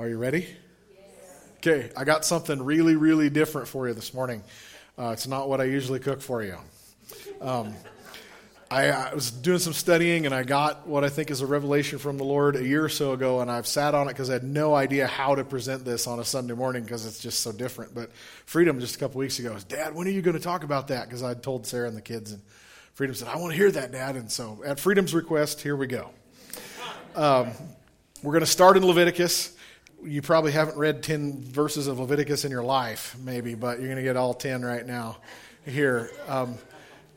Are you ready? Okay, I got something really, really different for you this morning. Uh, it's not what I usually cook for you. Um, I, I, was doing some studying and I got what I think is a revelation from the Lord a year or so ago, and I've sat on it because I had no idea how to present this on a Sunday morning because it's just so different. But Freedom just a couple weeks ago was, Dad, when are you going to talk about that? Because I'd told Sarah and the kids, and Freedom said, I want to hear that, Dad. And so at Freedom's request, here we go. Um, we're going to start in Leviticus you probably haven't read 10 verses of Leviticus in your life, maybe, but you're going to get all 10 right now here. Um,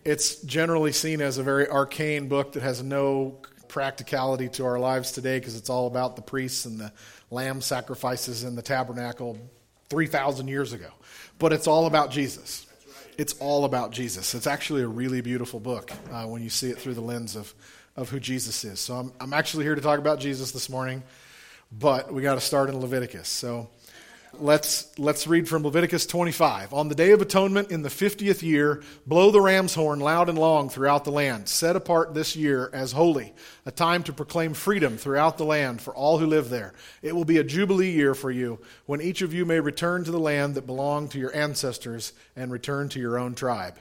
it's generally seen as a very arcane book that has no practicality to our lives today because it's all about the priests and the lamb sacrifices in the tabernacle 3,000 years ago. But it's all about Jesus. It's all about Jesus. It's actually a really beautiful book uh, when you see it through the lens of, of who Jesus is. So I'm, I'm actually here to talk about Jesus this morning but we got to start in Leviticus. So let's let's read from Leviticus 25. On the day of atonement in the 50th year, blow the ram's horn loud and long throughout the land. Set apart this year as holy, a time to proclaim freedom throughout the land for all who live there. It will be a jubilee year for you, when each of you may return to the land that belonged to your ancestors and return to your own tribe.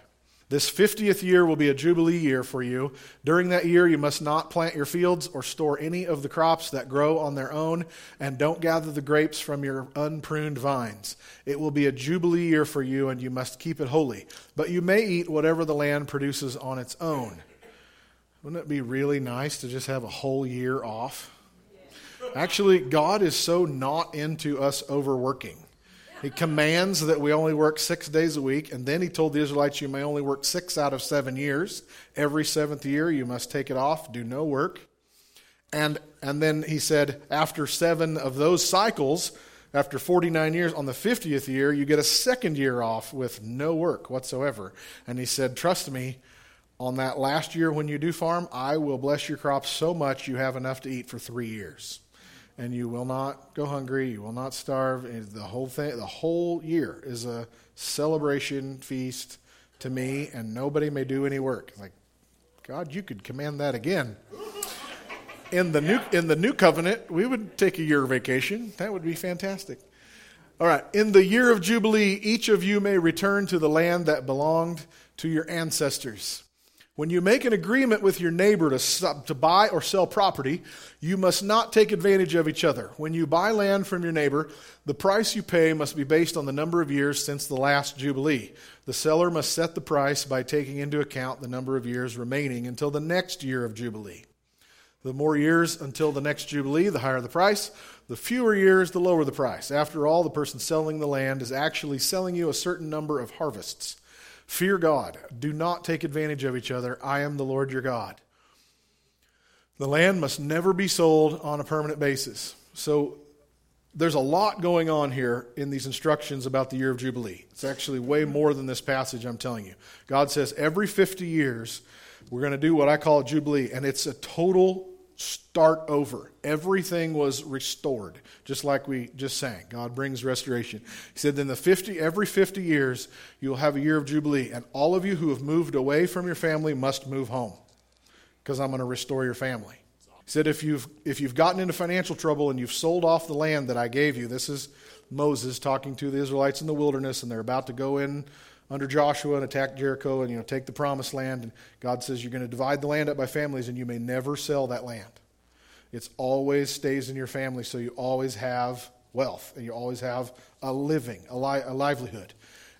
This 50th year will be a jubilee year for you. During that year, you must not plant your fields or store any of the crops that grow on their own, and don't gather the grapes from your unpruned vines. It will be a jubilee year for you, and you must keep it holy. But you may eat whatever the land produces on its own. Wouldn't it be really nice to just have a whole year off? Actually, God is so not into us overworking. He commands that we only work six days a week, and then he told the Israelites, You may only work six out of seven years. Every seventh year, you must take it off, do no work. And, and then he said, After seven of those cycles, after 49 years, on the 50th year, you get a second year off with no work whatsoever. And he said, Trust me, on that last year when you do farm, I will bless your crops so much you have enough to eat for three years and you will not go hungry. You will not starve. And the whole thing, the whole year is a celebration feast to me, and nobody may do any work. Like, God, you could command that again. In the new in the new covenant, we would take a year vacation. That would be fantastic. All right. In the year of Jubilee, each of you may return to the land that belonged to your ancestors. When you make an agreement with your neighbor to, to buy or sell property, you must not take advantage of each other. When you buy land from your neighbor, the price you pay must be based on the number of years since the last Jubilee. The seller must set the price by taking into account the number of years remaining until the next year of Jubilee. The more years until the next Jubilee, the higher the price. The fewer years, the lower the price. After all, the person selling the land is actually selling you a certain number of harvests. Fear God. Do not take advantage of each other. I am the Lord your God. The land must never be sold on a permanent basis. So there's a lot going on here in these instructions about the year of Jubilee. It's actually way more than this passage I'm telling you. God says every 50 years, we're going to do what I call a Jubilee, and it's a total start over. Everything was restored, just like we just sang. God brings restoration. He said, then the 50, every 50 years, you'll have a year of Jubilee, and all of you who have moved away from your family must move home because I'm going to restore your family. He said, if you've, if you've gotten into financial trouble and you've sold off the land that I gave you, this is Moses talking to the Israelites in the wilderness, and they're about to go in under Joshua and attack Jericho and you know take the promised land. And God says you're going to divide the land up by families, and you may never sell that land. It always stays in your family, so you always have wealth and you always have a living, a, li- a livelihood.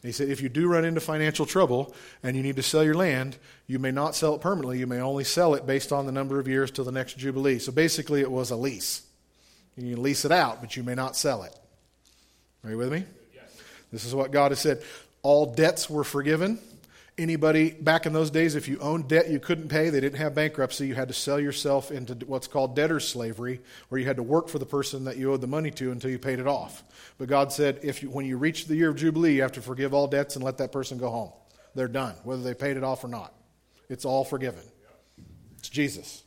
And he said, if you do run into financial trouble and you need to sell your land, you may not sell it permanently. You may only sell it based on the number of years till the next Jubilee. So basically, it was a lease. You can lease it out, but you may not sell it. Are you with me? Yes. This is what God has said. All debts were forgiven. Anybody back in those days, if you owned debt you couldn't pay, they didn't have bankruptcy, you had to sell yourself into what's called debtor's slavery, where you had to work for the person that you owed the money to until you paid it off. But God said, if you, when you reach the year of Jubilee, you have to forgive all debts and let that person go home. They're done, whether they paid it off or not. It's all forgiven. It's Jesus.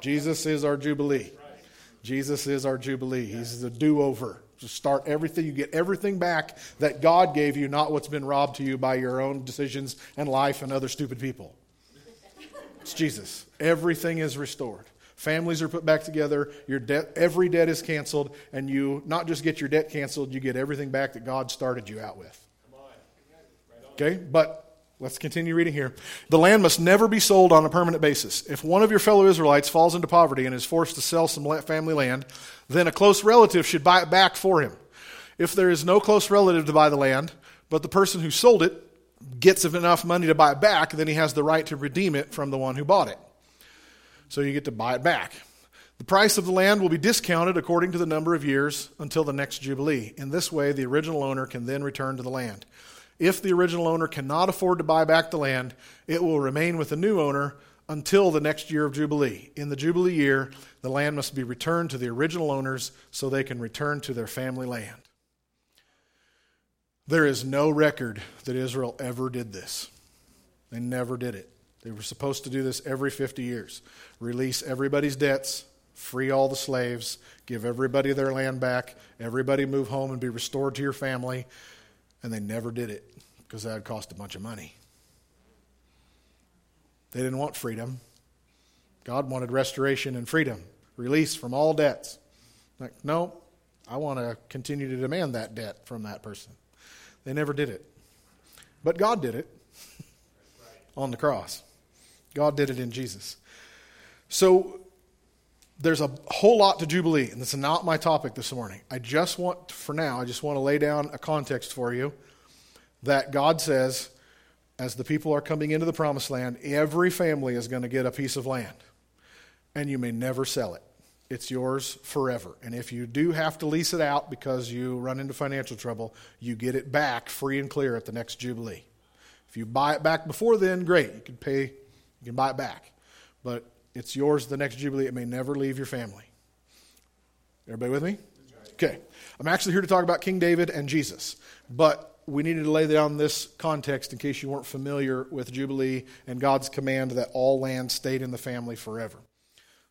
Jesus is our Jubilee. Jesus is our Jubilee. He's the do over. Just start everything. You get everything back that God gave you, not what's been robbed to you by your own decisions and life and other stupid people. It's Jesus. Everything is restored. Families are put back together. Your debt, every debt is canceled, and you not just get your debt canceled, you get everything back that God started you out with. Okay, but Let's continue reading here. The land must never be sold on a permanent basis. If one of your fellow Israelites falls into poverty and is forced to sell some family land, then a close relative should buy it back for him. If there is no close relative to buy the land, but the person who sold it gets enough money to buy it back, then he has the right to redeem it from the one who bought it. So you get to buy it back. The price of the land will be discounted according to the number of years until the next Jubilee. In this way, the original owner can then return to the land. If the original owner cannot afford to buy back the land, it will remain with the new owner until the next year of Jubilee. In the Jubilee year, the land must be returned to the original owners so they can return to their family land. There is no record that Israel ever did this. They never did it. They were supposed to do this every 50 years release everybody's debts, free all the slaves, give everybody their land back, everybody move home and be restored to your family and they never did it because that would cost a bunch of money. They didn't want freedom. God wanted restoration and freedom, release from all debts. Like, no, I want to continue to demand that debt from that person. They never did it. But God did it on the cross. God did it in Jesus. So there's a whole lot to Jubilee, and is not my topic this morning. I just want, for now, I just want to lay down a context for you that God says, as the people are coming into the promised land, every family is going to get a piece of land, and you may never sell it. It's yours forever. And if you do have to lease it out because you run into financial trouble, you get it back free and clear at the next Jubilee. If you buy it back before then, great. You can pay, you can buy it back. But it's yours the next Jubilee. It may never leave your family. Everybody with me? Okay. I'm actually here to talk about King David and Jesus. But we needed to lay down this context in case you weren't familiar with Jubilee and God's command that all land stayed in the family forever.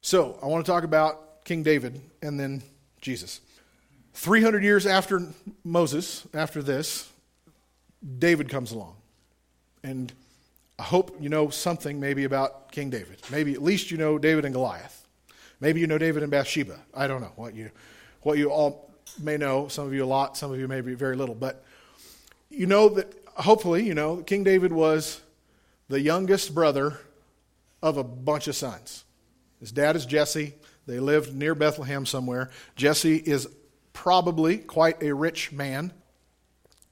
So, I want to talk about King David and then Jesus. 300 years after Moses, after this, David comes along. And I hope you know something maybe about King David. Maybe at least you know David and Goliath. Maybe you know David and Bathsheba. I don't know what you what you all may know. Some of you a lot, some of you maybe very little. But you know that hopefully you know King David was the youngest brother of a bunch of sons. His dad is Jesse. They lived near Bethlehem somewhere. Jesse is probably quite a rich man,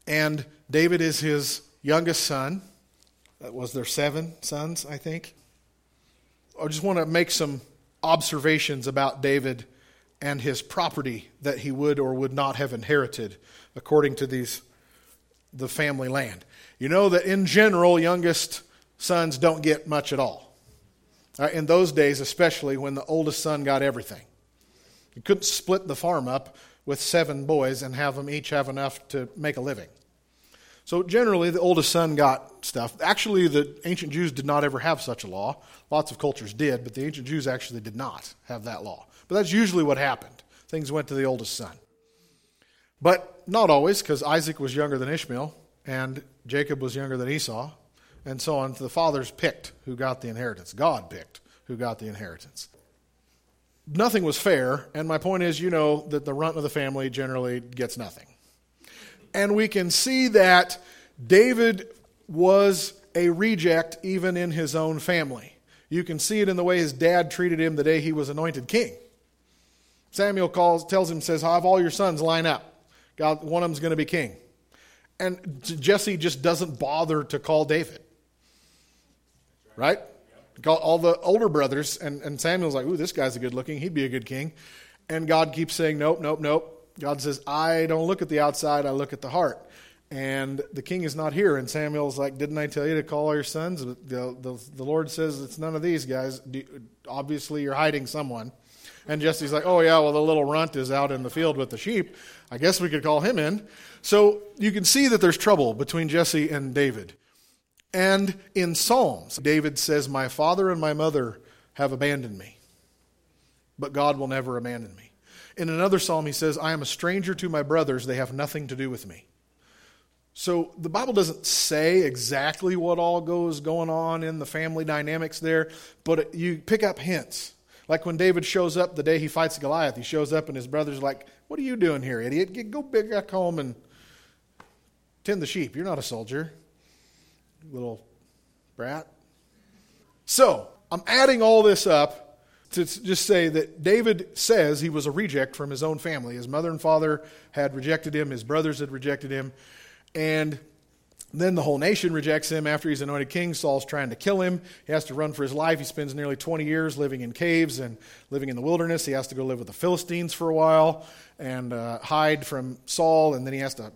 and David is his youngest son. That was their seven sons, I think? I just want to make some observations about David and his property that he would or would not have inherited according to these the family land. You know that in general youngest sons don't get much at all. Uh, in those days especially when the oldest son got everything. You couldn't split the farm up with seven boys and have them each have enough to make a living. So generally, the oldest son got stuff. Actually, the ancient Jews did not ever have such a law. Lots of cultures did, but the ancient Jews actually did not have that law. But that's usually what happened. Things went to the oldest son. But not always, because Isaac was younger than Ishmael, and Jacob was younger than Esau, and so on. The fathers picked who got the inheritance. God picked who got the inheritance. Nothing was fair, and my point is, you know that the runt of the family generally gets nothing. And we can see that David was a reject even in his own family. You can see it in the way his dad treated him the day he was anointed king. Samuel calls, tells him, says, Have all your sons line up. God, one of them's going to be king. And Jesse just doesn't bother to call David. Right? All the older brothers, and, and Samuel's like, Ooh, this guy's a good looking. He'd be a good king. And God keeps saying, Nope, nope, nope. God says, I don't look at the outside, I look at the heart. And the king is not here. And Samuel's like, Didn't I tell you to call all your sons? The, the, the Lord says, It's none of these guys. Obviously, you're hiding someone. And Jesse's like, Oh, yeah, well, the little runt is out in the field with the sheep. I guess we could call him in. So you can see that there's trouble between Jesse and David. And in Psalms, David says, My father and my mother have abandoned me, but God will never abandon me. In another psalm, he says, I am a stranger to my brothers, they have nothing to do with me. So the Bible doesn't say exactly what all goes going on in the family dynamics there, but you pick up hints. Like when David shows up the day he fights Goliath, he shows up and his brother's like, What are you doing here, idiot? Get, go back home and tend the sheep. You're not a soldier, little brat. So, I'm adding all this up to just say that David says he was a reject from his own family. His mother and father had rejected him, his brothers had rejected him, and then the whole nation rejects him after he's anointed king. Saul's trying to kill him. He has to run for his life. He spends nearly 20 years living in caves and living in the wilderness. He has to go live with the Philistines for a while and uh, hide from Saul, and then he has to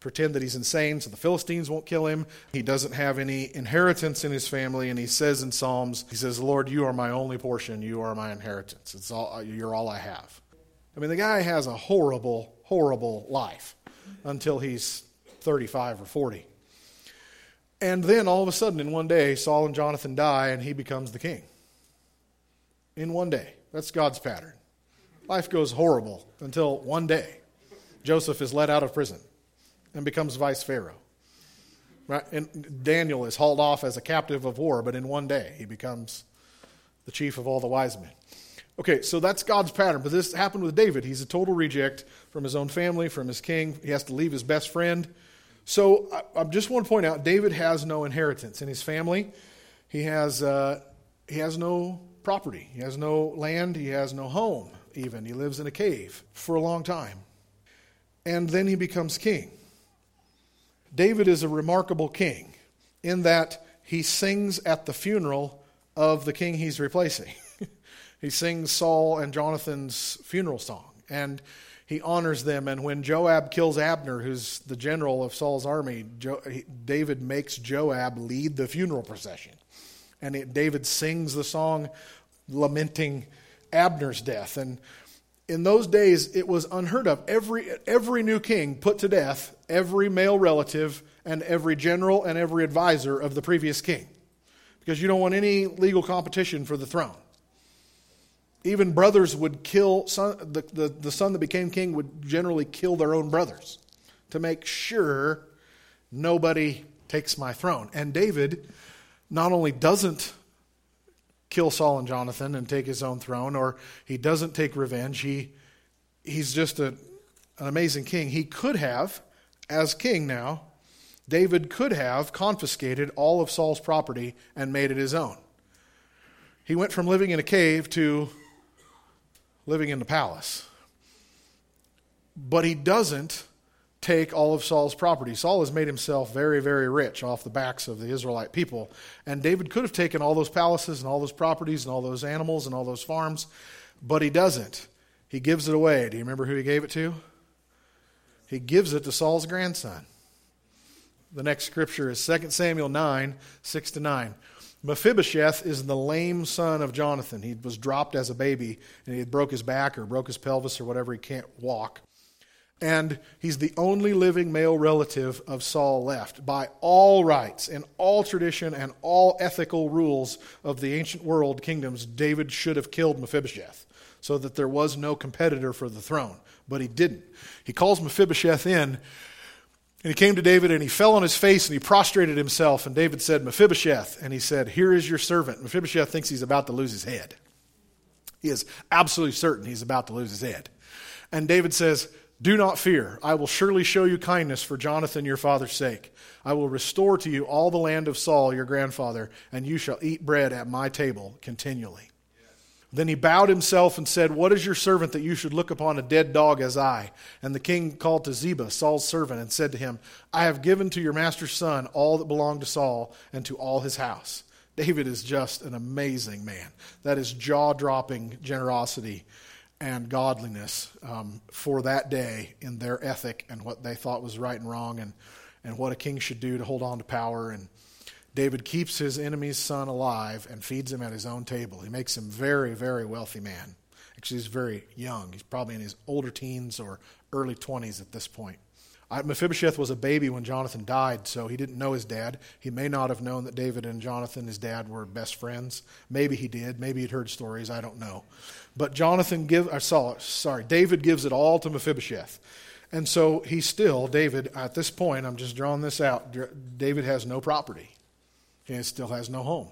pretend that he's insane so the Philistines won't kill him. He doesn't have any inheritance in his family, and he says in Psalms, he says, Lord, you are my only portion. You are my inheritance. It's all, you're all I have. I mean, the guy has a horrible, horrible life until he's 35 or 40. And then all of a sudden, in one day, Saul and Jonathan die, and he becomes the king. In one day. That's God's pattern. Life goes horrible until one day Joseph is let out of prison and becomes vice pharaoh. Right? And Daniel is hauled off as a captive of war, but in one day he becomes the chief of all the wise men. Okay, so that's God's pattern. But this happened with David. He's a total reject from his own family, from his king. He has to leave his best friend so I, I just want to point out David has no inheritance in his family. He has, uh, he has no property, he has no land, he has no home, even. He lives in a cave for a long time. And then he becomes king. David is a remarkable king in that he sings at the funeral of the king he's replacing. he sings Saul and Jonathan's funeral song. And he honors them. And when Joab kills Abner, who's the general of Saul's army, jo- David makes Joab lead the funeral procession. And it, David sings the song lamenting Abner's death. And in those days, it was unheard of. Every, every new king put to death every male relative and every general and every advisor of the previous king because you don't want any legal competition for the throne. Even brothers would kill, son, the, the, the son that became king would generally kill their own brothers to make sure nobody takes my throne. And David not only doesn't kill Saul and Jonathan and take his own throne, or he doesn't take revenge, he, he's just a, an amazing king. He could have, as king now, David could have confiscated all of Saul's property and made it his own. He went from living in a cave to living in the palace. But he doesn't take all of Saul's property. Saul has made himself very, very rich off the backs of the Israelite people. And David could have taken all those palaces and all those properties and all those animals and all those farms, but he doesn't. He gives it away. Do you remember who he gave it to? He gives it to Saul's grandson. The next scripture is 2 Samuel 9, 6 to 9. Mephibosheth is the lame son of Jonathan. He was dropped as a baby and he broke his back or broke his pelvis or whatever. He can't walk. And he's the only living male relative of Saul left. By all rights and all tradition and all ethical rules of the ancient world kingdoms, David should have killed Mephibosheth so that there was no competitor for the throne. But he didn't. He calls Mephibosheth in and he came to David and he fell on his face and he prostrated himself. And David said, Mephibosheth. And he said, Here is your servant. Mephibosheth thinks he's about to lose his head. He is absolutely certain he's about to lose his head. And David says, Do not fear. I will surely show you kindness for Jonathan your father's sake. I will restore to you all the land of Saul your grandfather, and you shall eat bread at my table continually. Then he bowed himself and said, What is your servant that you should look upon a dead dog as I? And the king called to Ziba, Saul's servant, and said to him, I have given to your master's son all that belonged to Saul and to all his house. David is just an amazing man. That is jaw dropping generosity and godliness um, for that day in their ethic and what they thought was right and wrong and, and what a king should do to hold on to power and David keeps his enemy's son alive and feeds him at his own table. He makes him very, very wealthy man. Actually, he's very young. He's probably in his older teens or early 20s at this point. Mephibosheth was a baby when Jonathan died, so he didn't know his dad. He may not have known that David and Jonathan, his dad, were best friends. Maybe he did. Maybe he'd heard stories. I don't know. But Jonathan give, I saw, sorry, David gives it all to Mephibosheth. And so he still, David, at this point, I'm just drawing this out, David has no property and still has no home.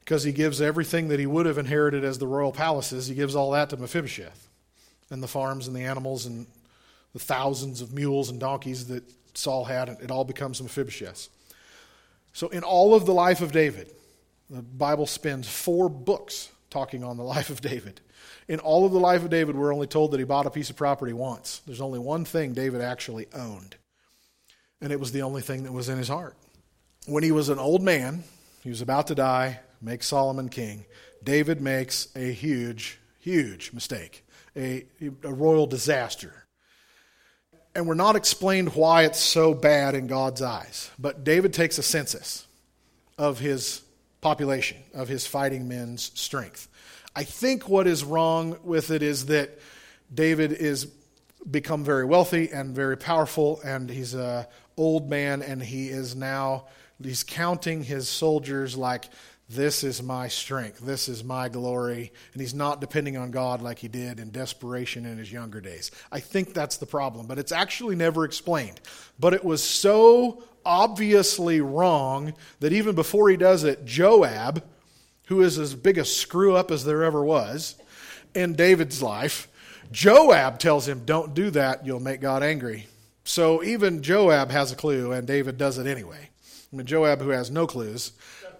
because he gives everything that he would have inherited as the royal palaces, he gives all that to Mephibosheth and the farms and the animals and the thousands of mules and donkeys that Saul had. It all becomes Mephibosheth's. So, in all of the life of David, the Bible spends four books talking on the life of David. In all of the life of David, we're only told that he bought a piece of property once. There's only one thing David actually owned, and it was the only thing that was in his heart. When he was an old man, he was about to die, make Solomon king. David makes a huge, huge mistake, a, a royal disaster. And we're not explained why it's so bad in God's eyes. But David takes a census of his population, of his fighting men's strength. I think what is wrong with it is that David is become very wealthy and very powerful, and he's an old man, and he is now he's counting his soldiers like this is my strength, this is my glory, and he's not depending on God like he did in desperation in his younger days. I think that's the problem, but it's actually never explained. But it was so obviously wrong that even before he does it, Joab, who is as big a screw up as there ever was in David's life, Joab tells him, Don't do that, you'll make God angry. So even Joab has a clue, and David does it anyway. Joab, who has no clues,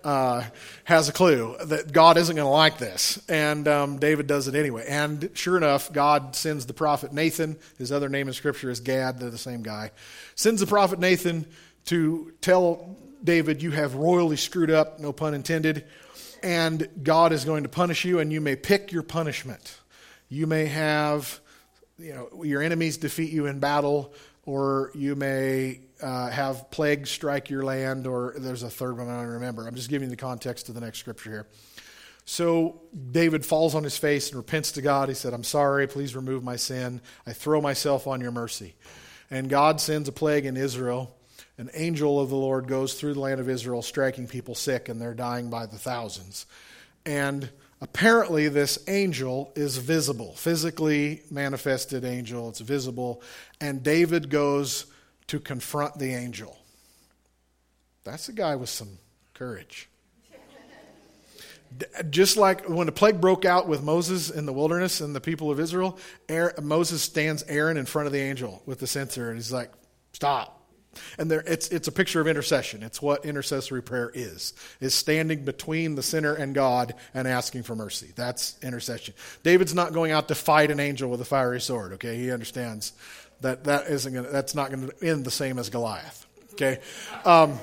uh, has a clue that God isn't going to like this. And um, David does it anyway. And sure enough, God sends the prophet Nathan. His other name in Scripture is Gad. They're the same guy. Sends the prophet Nathan to tell David, You have royally screwed up, no pun intended, and God is going to punish you, and you may pick your punishment. You may have you know, your enemies defeat you in battle, or you may uh, have plagues strike your land, or there's a third one I don't remember. I'm just giving you the context of the next scripture here. So David falls on his face and repents to God. He said, I'm sorry, please remove my sin. I throw myself on your mercy. And God sends a plague in Israel. An angel of the Lord goes through the land of Israel, striking people sick, and they're dying by the thousands. And apparently, this angel is visible, physically manifested angel. It's visible. And David goes to confront the angel. That's a guy with some courage. Just like when the plague broke out with Moses in the wilderness and the people of Israel, Aaron, Moses stands Aaron in front of the angel with the censer and he's like, Stop. And there, it's, it's a picture of intercession. It's what intercessory prayer is, is standing between the sinner and God and asking for mercy. That's intercession. David's not going out to fight an angel with a fiery sword, okay? He understands that that isn't gonna, that's not going to end the same as Goliath. Okay, um,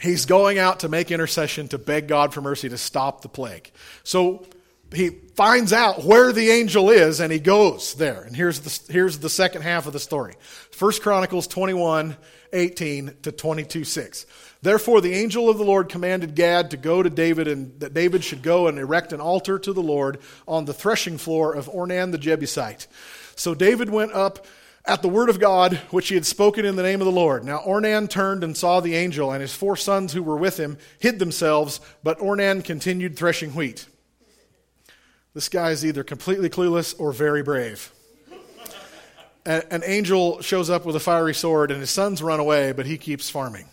he's going out to make intercession to beg God for mercy to stop the plague. So he finds out where the angel is and he goes there. And here's the, here's the second half of the story. First Chronicles 21, 18 to 22, 6. Therefore, the angel of the Lord commanded Gad to go to David and that David should go and erect an altar to the Lord on the threshing floor of Ornan the Jebusite. So David went up at the word of God which he had spoken in the name of the Lord. Now Ornan turned and saw the angel, and his four sons who were with him hid themselves, but Ornan continued threshing wheat. This guy is either completely clueless or very brave. An angel shows up with a fiery sword, and his sons run away, but he keeps farming.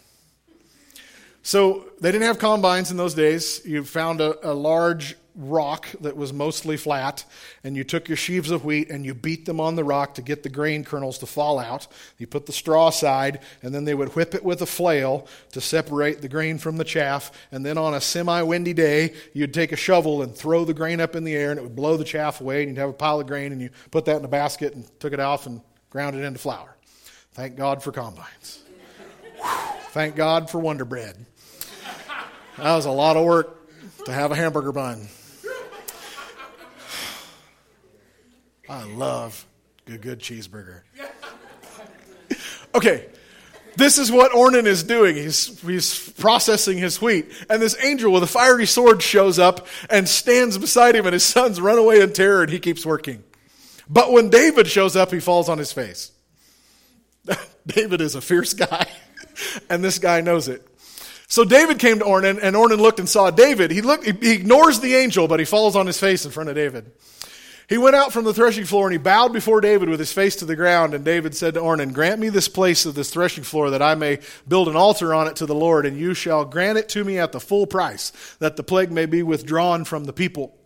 So they didn't have combines in those days. You found a, a large rock that was mostly flat, and you took your sheaves of wheat and you beat them on the rock to get the grain kernels to fall out. You put the straw aside, and then they would whip it with a flail to separate the grain from the chaff. And then on a semi windy day, you'd take a shovel and throw the grain up in the air, and it would blow the chaff away, and you'd have a pile of grain, and you put that in a basket and took it off and ground it into flour. Thank God for combines. Thank God for Wonder Bread. That was a lot of work to have a hamburger bun. I love a good cheeseburger. Okay, this is what Ornan is doing. He's, he's processing his wheat. And this angel with a fiery sword shows up and stands beside him, and his sons run away in terror, and he keeps working. But when David shows up, he falls on his face. David is a fierce guy, and this guy knows it. So David came to Ornan, and Ornan looked and saw David. He, looked, he ignores the angel, but he falls on his face in front of David. He went out from the threshing floor and he bowed before David with his face to the ground. And David said to Ornan, Grant me this place of this threshing floor that I may build an altar on it to the Lord, and you shall grant it to me at the full price, that the plague may be withdrawn from the people.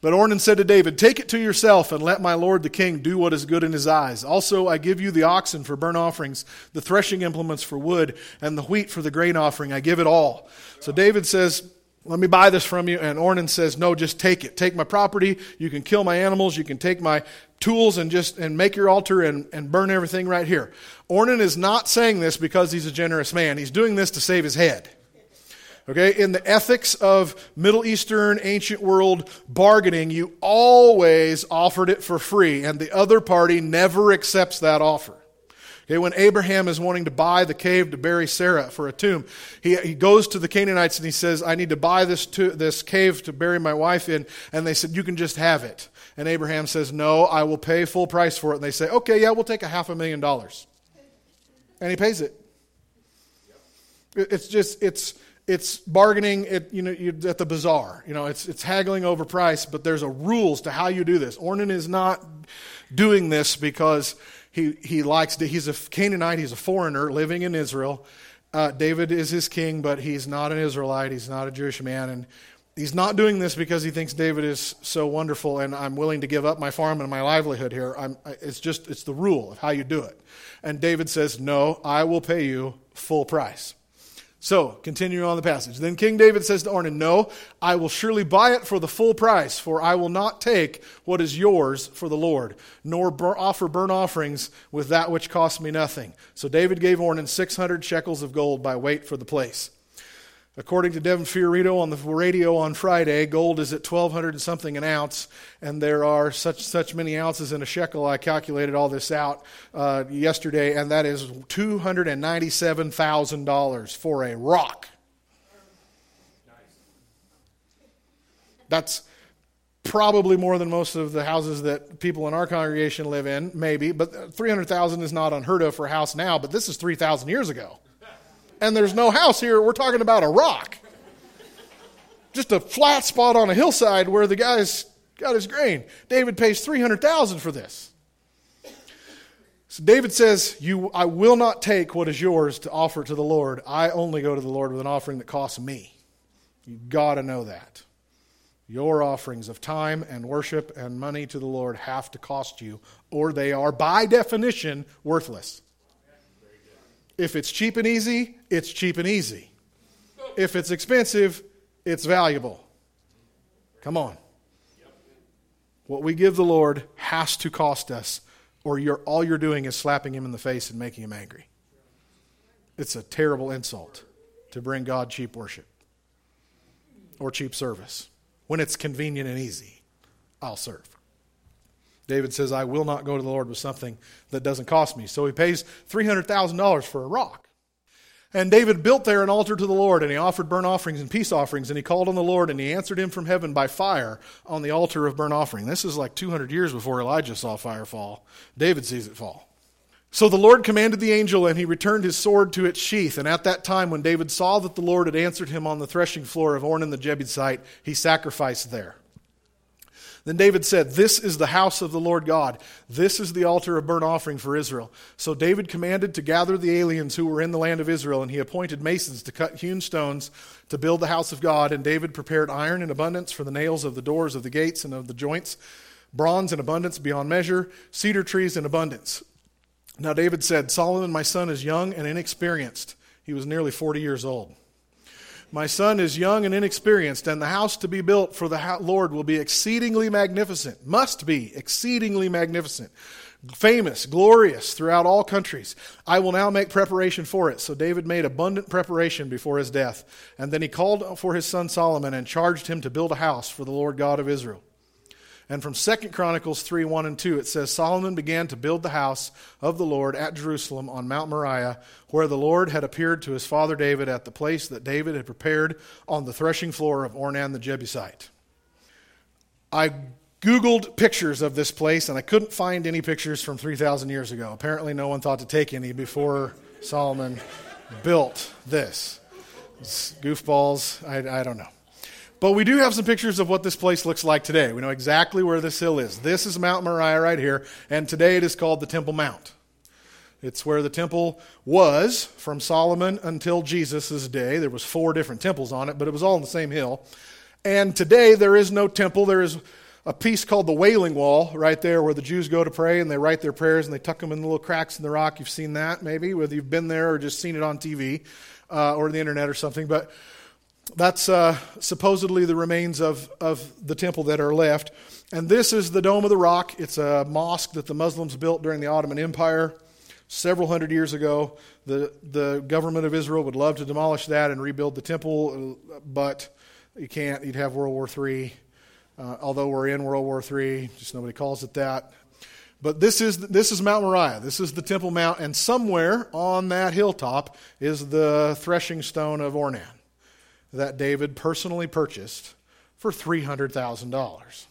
But Ornan said to David, Take it to yourself, and let my lord the king do what is good in his eyes. Also, I give you the oxen for burnt offerings, the threshing implements for wood, and the wheat for the grain offering. I give it all. So David says, let me buy this from you. And Ornan says, no, just take it. Take my property. You can kill my animals. You can take my tools and just and make your altar and, and burn everything right here. Ornan is not saying this because he's a generous man. He's doing this to save his head. Okay, in the ethics of Middle Eastern ancient world bargaining, you always offered it for free, and the other party never accepts that offer. Okay, when Abraham is wanting to buy the cave to bury Sarah for a tomb, he, he goes to the Canaanites and he says, I need to buy this, to, this cave to bury my wife in. And they said, You can just have it. And Abraham says, No, I will pay full price for it. And they say, Okay, yeah, we'll take a half a million dollars. And he pays it. It's just, it's, it's bargaining at, you know, at the bazaar. You know, it's, it's haggling over price, but there's a rules to how you do this. Ornan is not doing this because he, he likes, he's a Canaanite, he's a foreigner living in Israel. Uh, David is his king, but he's not an Israelite, he's not a Jewish man. And he's not doing this because he thinks David is so wonderful and I'm willing to give up my farm and my livelihood here. I'm, it's just, it's the rule of how you do it. And David says, No, I will pay you full price. So, continuing on the passage. Then King David says to Ornan, No, I will surely buy it for the full price, for I will not take what is yours for the Lord, nor offer burnt offerings with that which costs me nothing. So David gave Ornan 600 shekels of gold by weight for the place. According to Devin Fiorito on the radio on Friday, gold is at 1200 and something an ounce, and there are such such many ounces in a shekel. I calculated all this out uh, yesterday, and that is $297,000 for a rock. That's probably more than most of the houses that people in our congregation live in, maybe, but 300,000 is not unheard of for a house now, but this is 3,000 years ago and there's no house here. We're talking about a rock. Just a flat spot on a hillside where the guy's got his grain. David pays 300,000 for this. So David says, "You I will not take what is yours to offer to the Lord. I only go to the Lord with an offering that costs me." You've got to know that. Your offerings of time and worship and money to the Lord have to cost you, or they are, by definition, worthless. If it's cheap and easy, it's cheap and easy. If it's expensive, it's valuable. Come on. What we give the Lord has to cost us, or you're, all you're doing is slapping him in the face and making him angry. It's a terrible insult to bring God cheap worship or cheap service. When it's convenient and easy, I'll serve. David says, I will not go to the Lord with something that doesn't cost me. So he pays $300,000 for a rock. And David built there an altar to the Lord, and he offered burnt offerings and peace offerings, and he called on the Lord, and he answered him from heaven by fire on the altar of burnt offering. This is like 200 years before Elijah saw fire fall. David sees it fall. So the Lord commanded the angel, and he returned his sword to its sheath. And at that time, when David saw that the Lord had answered him on the threshing floor of Ornan the Jebusite, he sacrificed there. Then David said, This is the house of the Lord God. This is the altar of burnt offering for Israel. So David commanded to gather the aliens who were in the land of Israel, and he appointed masons to cut hewn stones to build the house of God. And David prepared iron in abundance for the nails of the doors of the gates and of the joints, bronze in abundance beyond measure, cedar trees in abundance. Now David said, Solomon, my son, is young and inexperienced. He was nearly 40 years old. My son is young and inexperienced, and the house to be built for the Lord will be exceedingly magnificent, must be exceedingly magnificent, famous, glorious throughout all countries. I will now make preparation for it. So David made abundant preparation before his death. And then he called for his son Solomon and charged him to build a house for the Lord God of Israel. And from 2 Chronicles 3 1 and 2, it says Solomon began to build the house of the Lord at Jerusalem on Mount Moriah, where the Lord had appeared to his father David at the place that David had prepared on the threshing floor of Ornan the Jebusite. I Googled pictures of this place, and I couldn't find any pictures from 3,000 years ago. Apparently, no one thought to take any before Solomon built this. It's goofballs, I, I don't know. But we do have some pictures of what this place looks like today. We know exactly where this hill is. This is Mount Moriah right here, and today it is called the Temple Mount. It's where the temple was from Solomon until Jesus' day. There was four different temples on it, but it was all on the same hill. And today there is no temple. There is a piece called the Wailing Wall right there where the Jews go to pray and they write their prayers and they tuck them in the little cracks in the rock. You've seen that maybe, whether you've been there or just seen it on TV uh, or the internet or something. But that's uh, supposedly the remains of, of the temple that are left. And this is the Dome of the Rock. It's a mosque that the Muslims built during the Ottoman Empire several hundred years ago. The, the government of Israel would love to demolish that and rebuild the temple, but you can't. You'd have World War III. Uh, although we're in World War III, just nobody calls it that. But this is, this is Mount Moriah. This is the Temple Mount, and somewhere on that hilltop is the threshing stone of Ornan that David personally purchased for $300,000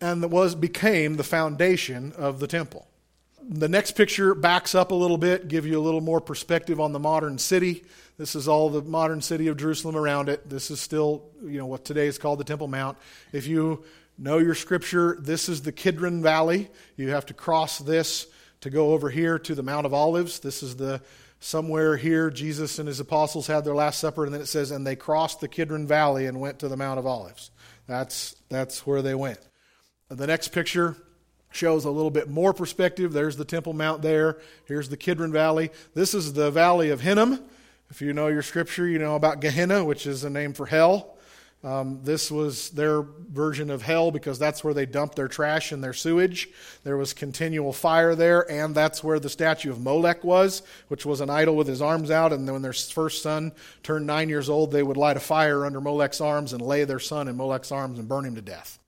and that was became the foundation of the temple. The next picture backs up a little bit, give you a little more perspective on the modern city. This is all the modern city of Jerusalem around it. This is still, you know, what today is called the Temple Mount. If you know your scripture, this is the Kidron Valley. You have to cross this to go over here to the Mount of Olives. This is the somewhere here, Jesus and his apostles had their Last Supper, and then it says, and they crossed the Kidron Valley and went to the Mount of Olives. That's, that's where they went. The next picture shows a little bit more perspective. There's the Temple Mount there. Here's the Kidron Valley. This is the Valley of Hinnom. If you know your scripture, you know about Gehenna, which is a name for hell. Um, this was their version of hell because that's where they dumped their trash and their sewage. There was continual fire there, and that's where the statue of Molech was, which was an idol with his arms out. And when their first son turned nine years old, they would light a fire under Molech's arms and lay their son in Molech's arms and burn him to death.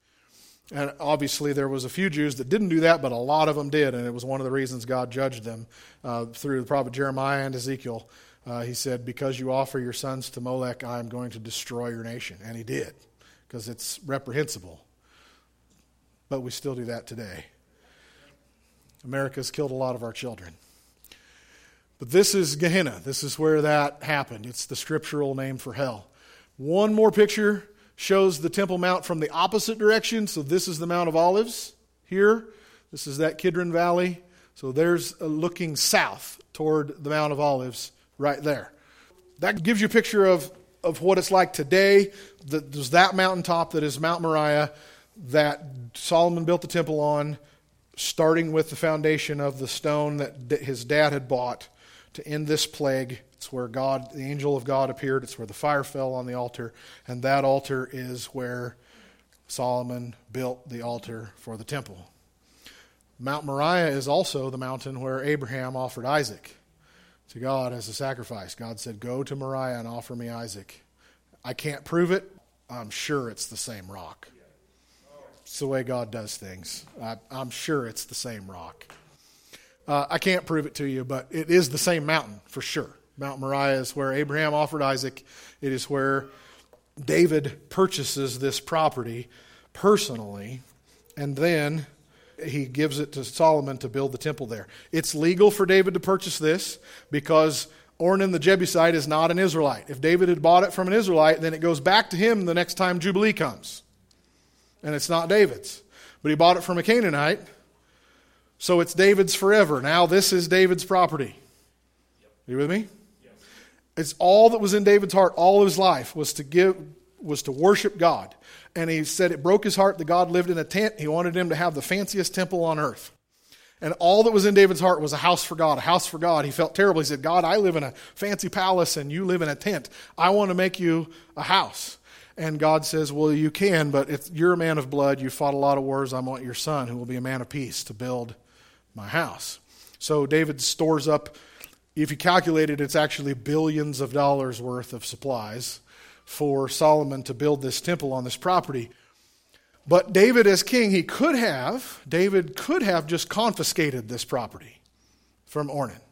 And obviously, there was a few Jews that didn't do that, but a lot of them did, and it was one of the reasons God judged them uh, through the prophet Jeremiah and Ezekiel uh, he said, Because you offer your sons to Molech, I am going to destroy your nation. And he did, because it's reprehensible. But we still do that today. America's killed a lot of our children. But this is Gehenna. This is where that happened. It's the scriptural name for hell. One more picture shows the Temple Mount from the opposite direction. So this is the Mount of Olives here. This is that Kidron Valley. So there's looking south toward the Mount of Olives right there. That gives you a picture of, of what it's like today. There's that mountaintop that is Mount Moriah that Solomon built the temple on, starting with the foundation of the stone that his dad had bought to end this plague. It's where God, the angel of God, appeared. It's where the fire fell on the altar. And that altar is where Solomon built the altar for the temple. Mount Moriah is also the mountain where Abraham offered Isaac to God as a sacrifice. God said, Go to Moriah and offer me Isaac. I can't prove it. I'm sure it's the same rock. It's the way God does things. I, am sure it's the same rock. Uh, I can't prove it to you, but it is the same mountain for sure. Mount Moriah is where Abraham offered Isaac. It is where David purchases this property personally, and then he gives it to Solomon to build the temple there. It's legal for David to purchase this because Ornan the Jebusite is not an Israelite. If David had bought it from an Israelite, then it goes back to him the next time Jubilee comes. And it's not David's. But he bought it from a Canaanite, so it's David's forever. Now this is David's property. Are you with me? It's all that was in David's heart all his life was to give was to worship God and he said it broke his heart that God lived in a tent. He wanted him to have the fanciest temple on earth. And all that was in David's heart was a house for God, a house for God. He felt terrible. He said, God, I live in a fancy palace and you live in a tent. I want to make you a house. And God says, Well, you can, but if you're a man of blood, you fought a lot of wars. I want your son, who will be a man of peace, to build my house. So David stores up, if you calculate it, it's actually billions of dollars worth of supplies for Solomon to build this temple on this property. But David, as king, he could have, David could have just confiscated this property from Ornan,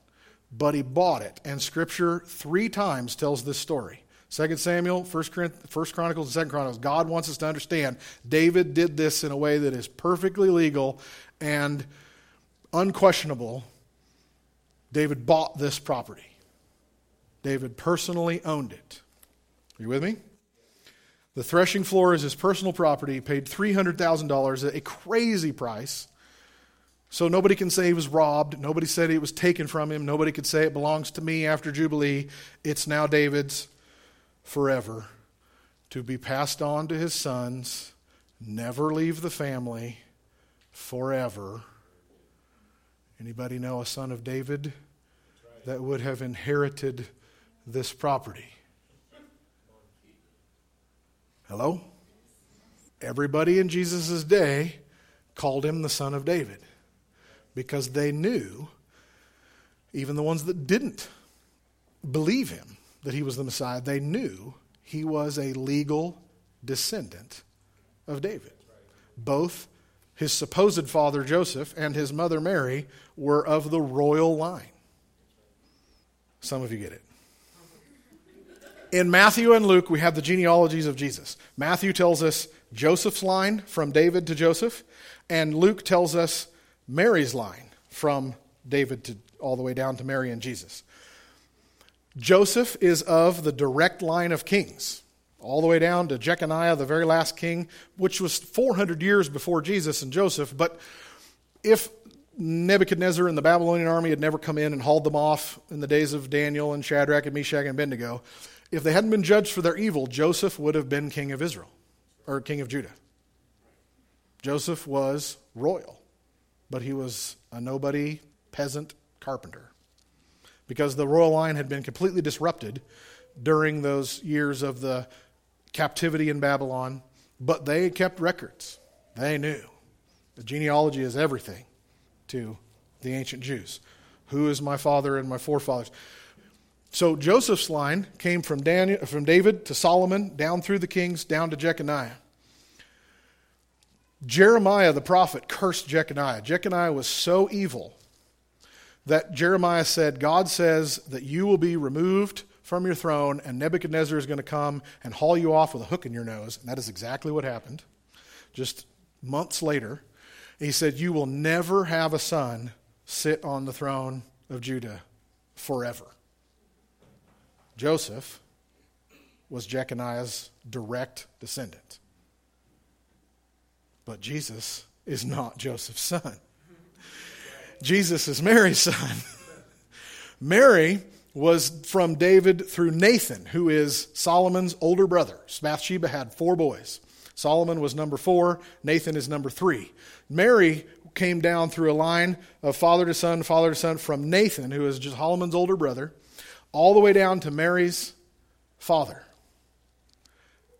but he bought it. And Scripture three times tells this story. 2 Samuel, 1 Chronicles, and 2 Chronicles. God wants us to understand David did this in a way that is perfectly legal and unquestionable. David bought this property. David personally owned it. Are you with me? The threshing floor is his personal property. Paid $300,000, a crazy price. So nobody can say he was robbed. Nobody said it was taken from him. Nobody could say it belongs to me after Jubilee. It's now David's forever to be passed on to his sons, never leave the family forever. Anybody know a son of David that would have inherited this property? Hello? Everybody in Jesus' day called him the son of David because they knew, even the ones that didn't believe him that he was the Messiah, they knew he was a legal descendant of David. Both his supposed father Joseph and his mother Mary were of the royal line. Some of you get it. In Matthew and Luke, we have the genealogies of Jesus. Matthew tells us Joseph's line from David to Joseph, and Luke tells us Mary's line from David to all the way down to Mary and Jesus. Joseph is of the direct line of kings, all the way down to Jeconiah, the very last king, which was 400 years before Jesus and Joseph. But if Nebuchadnezzar and the Babylonian army had never come in and hauled them off in the days of Daniel and Shadrach and Meshach and Abednego, if they hadn't been judged for their evil, Joseph would have been king of Israel or king of Judah. Joseph was royal, but he was a nobody peasant carpenter because the royal line had been completely disrupted during those years of the captivity in Babylon, but they kept records. They knew. The genealogy is everything to the ancient Jews. Who is my father and my forefathers? So Joseph's line came from, Daniel, from David to Solomon, down through the kings, down to Jeconiah. Jeremiah the prophet cursed Jeconiah. Jeconiah was so evil that Jeremiah said, God says that you will be removed from your throne, and Nebuchadnezzar is going to come and haul you off with a hook in your nose. And that is exactly what happened. Just months later, he said, You will never have a son sit on the throne of Judah forever. Joseph was Jeconiah's direct descendant. But Jesus is not Joseph's son. Jesus is Mary's son. Mary was from David through Nathan, who is Solomon's older brother. Bathsheba had four boys. Solomon was number four, Nathan is number three. Mary came down through a line of father to son, father to son from Nathan, who is Solomon's older brother all the way down to Mary's father.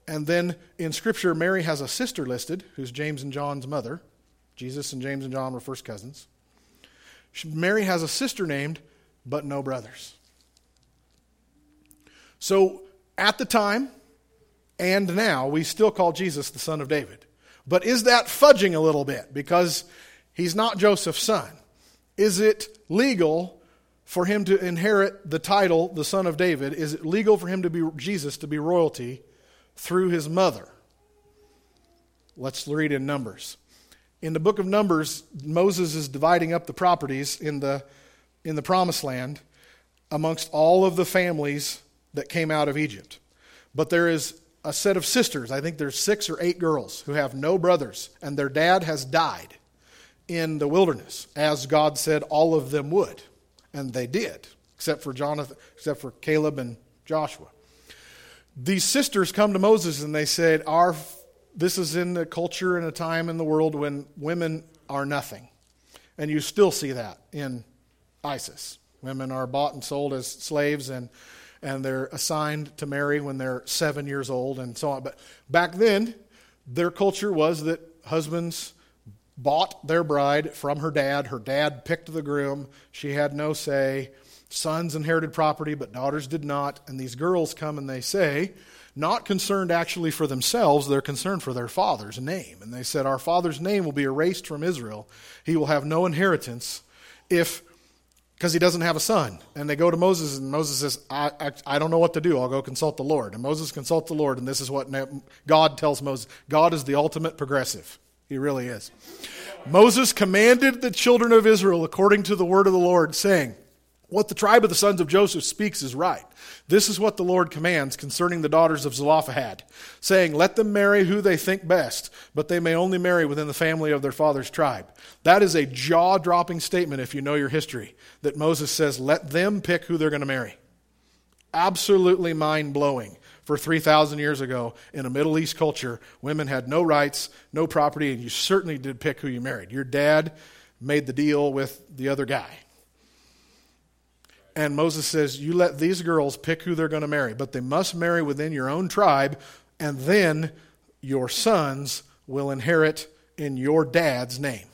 And then in Scripture, Mary has a sister listed, who's James and John's mother. Jesus and James and John were first cousins. Mary has a sister named, but no brothers. So at the time and now, we still call Jesus the son of David. But is that fudging a little bit? Because he's not Joseph's son. Is it legal for him to inherit the title, the son of David? Is it legal for him to be Jesus to be royalty through his mother? Let's read in Numbers. In the book of Numbers, Moses is dividing up the properties in the, in the promised land amongst all of the families that came out of Egypt. But there is a set of sisters, I think there's six or eight girls, who have no brothers, and their dad has died in the wilderness, as God said all of them would. And they did, except for Jonathan, except for Caleb and Joshua. These sisters come to Moses and they said, Our this is in the culture and a time in the world when women are nothing. And you still see that in ISIS. Women are bought and sold as slaves and and they're assigned to marry when they're seven years old and so on. But back then, their culture was that husbands bought their bride from her dad. Her dad picked the groom. She had no say. Sons inherited property, but daughters did not. And these girls come and they say, not concerned actually for themselves, they're concerned for their father's name. And they said, Our father's name will be erased from Israel. He will have no inheritance if, because he doesn't have a son. And they go to Moses, and Moses says, I, I, I don't know what to do. I'll go consult the Lord. And Moses consults the Lord, and this is what God tells Moses God is the ultimate progressive. He really is. Moses commanded the children of Israel according to the word of the Lord, saying, What the tribe of the sons of Joseph speaks is right. This is what the Lord commands concerning the daughters of Zelophehad, saying, Let them marry who they think best, but they may only marry within the family of their father's tribe. That is a jaw dropping statement if you know your history, that Moses says, Let them pick who they're going to marry. Absolutely mind blowing. For 3,000 years ago, in a Middle East culture, women had no rights, no property, and you certainly did pick who you married. Your dad made the deal with the other guy. And Moses says, You let these girls pick who they're going to marry, but they must marry within your own tribe, and then your sons will inherit in your dad's name.